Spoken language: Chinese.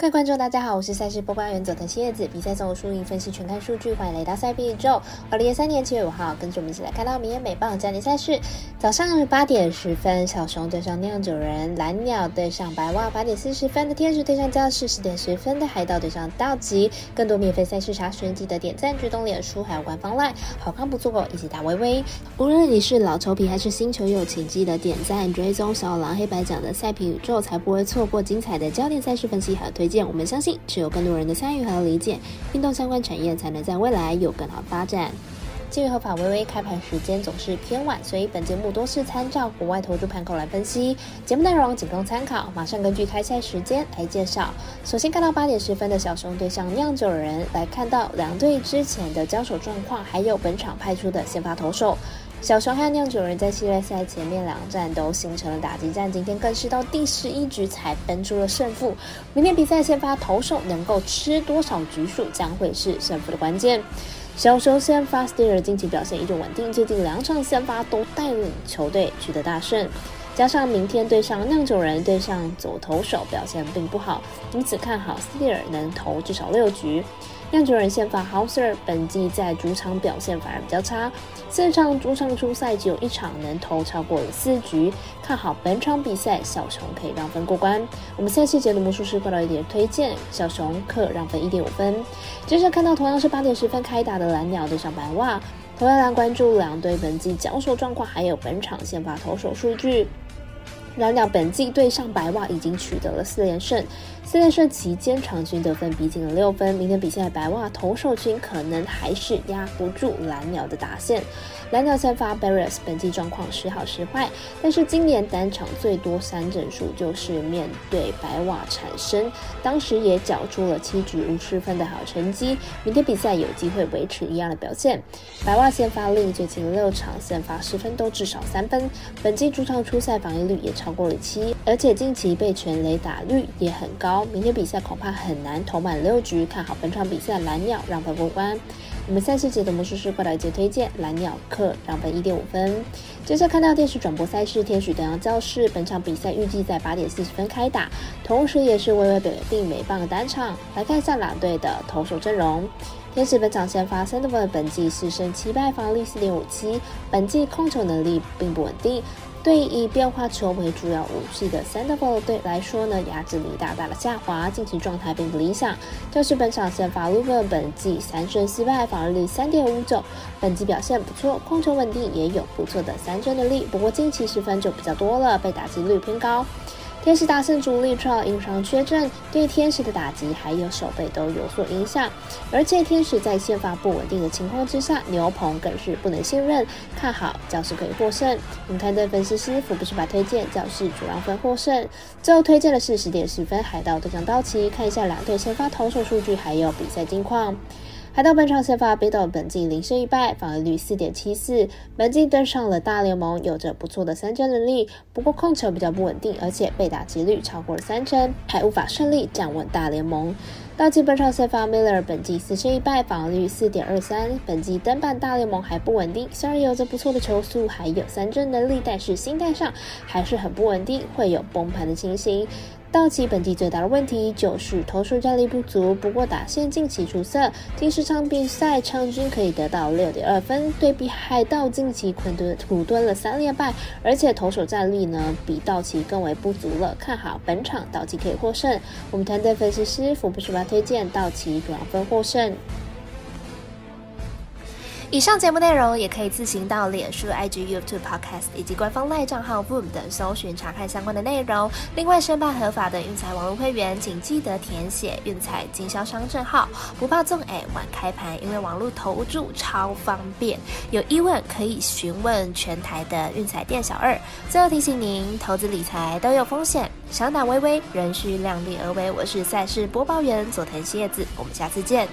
各位观众，大家好，我是赛事播报员佐藤蝎子。比赛总输赢分析全看数据，欢迎来到赛比宇宙。二零二三年七月五号，跟着我们一起来看到明天美棒加年赛事。早上八点十分，小熊对上酿酒人；蓝鸟对上白袜。八点四十分的天使对上教士；十点十分的海盗对上道吉。更多免费赛事查询，记得点赞、追踪脸书，还有官方 LINE。好看不错过，一起打微微。无论你是老球皮还是新球友，请记得点赞、追踪小狼黑白奖的赛评宇宙，才不会错过精彩的焦点赛事分析和推。我们相信，只有更多人的参与和理解，运动相关产业才能在未来有更好的发展。鉴于合法微微开盘时间总是偏晚，所以本节目多是参照国外投注盘口来分析。节目内容仅供参考，马上根据开赛时间来介绍。首先看到八点十分的小熊对上酿酒人，来看到两队之前的交手状况，还有本场派出的先发投手。小熊和酿酒人在系列赛前面两战都形成了打击战，今天更是到第十一局才分出了胜负。明天比赛先发投手能够吃多少局数，将会是胜负的关键。小球先发 Steer 近期表现依旧稳定，最近两场先发都带领球队取得大胜。加上明天对上酿酒人，对上左投手表现并不好，因此看好斯蒂尔能投至少六局。酿酒人先发 Houser 本季在主场表现反而比较差，四场主场出赛只有一场能投超过四局，看好本场比赛小熊可以让分过关。我们下期节目魔术师报道一点推荐，小熊可让分一点五分。接着看到同样是八点十分开打的蓝鸟对上白袜，同样来关注两队本季交手状况，还有本场先发投手数据。蓝鸟本季对上白袜已经取得了四连胜。四连胜期间，场均得分逼近了六分。明天比赛，白袜投手群可能还是压不住蓝鸟的打线。蓝鸟先发 Barrios 本季状况时好时坏，但是今年单场最多三振数就是面对白袜产生，当时也缴出了七局五十分的好成绩。明天比赛有机会维持一样的表现。白袜先发令最近六场先发十分都至少三分，本季主场出赛防御率也超过了七，而且近期被全垒打率也很高。明天比赛恐怕很难投满六局，看好本场比赛蓝鸟让分过关。我们赛事节的魔术师过来节推荐蓝鸟客让分一点五分。接着看到电视转播赛事，天使德阳教室本场比赛预计在八点四十分开打，同时也是微微表定美棒的单场。来看一下两队的投手阵容。天使本场先发 s a n d e r 本季四胜七败，防力四点五七，本季控球能力并不稳定。对以变化球为主要武器的 Sandoval 队来说呢，压制力大大的下滑，近期状态并不理想。这是本场先发 l u v e r 本季三胜四败，防御率三点五九，本季表现不错，控球稳定，也有不错的三振能力。不过近期失分就比较多了，被打击率偏高。天使大胜主力 Trout 因伤缺阵，对天使的打击还有手背都有所影响。而且天使在宪法不稳定的情况之下，牛棚更是不能信任。看好教室可以获胜。我们团队分析师福布斯把推荐教室主让分获胜。最后推荐的是十点十分海盗对上道奇，看一下两队先发投手数据还有比赛近况。海盗本场先发北斗本季零胜一败，防御率四点七四，本季登上了大联盟，有着不错的三振能力。不过控球比较不稳定，而且被打击率超过了三成，还无法顺利站稳大联盟。道奇本场先发 Miller 本季四胜一败，防御率四点二三，本季登板大联盟还不稳定。虽然有着不错的球速，还有三振能力，但是心态上还是很不稳定，会有崩盘的情形。道奇本季最大的问题就是投手战力不足，不过打线近期出色，近十场比赛场均可以得到六点二分。对比海盗近期苦蹲苦蹲了三连败，而且投手战力呢比道奇更为不足了。看好本场道奇可以获胜。我们团队分析师福布斯巴推荐道奇两分获胜。以上节目内容也可以自行到脸书、IG、YouTube、Podcast 以及官方赖账号 Boom 等搜寻查看相关的内容。另外，申办合法的运彩网络会员，请记得填写运彩经销商证号，不怕中 A 晚开盘，因为网络投注超方便。有疑问可以询问全台的运彩店小二。最后提醒您，投资理财都有风险，想打微微，仍需量力而为。我是赛事播报员佐藤蝎子，我们下次见。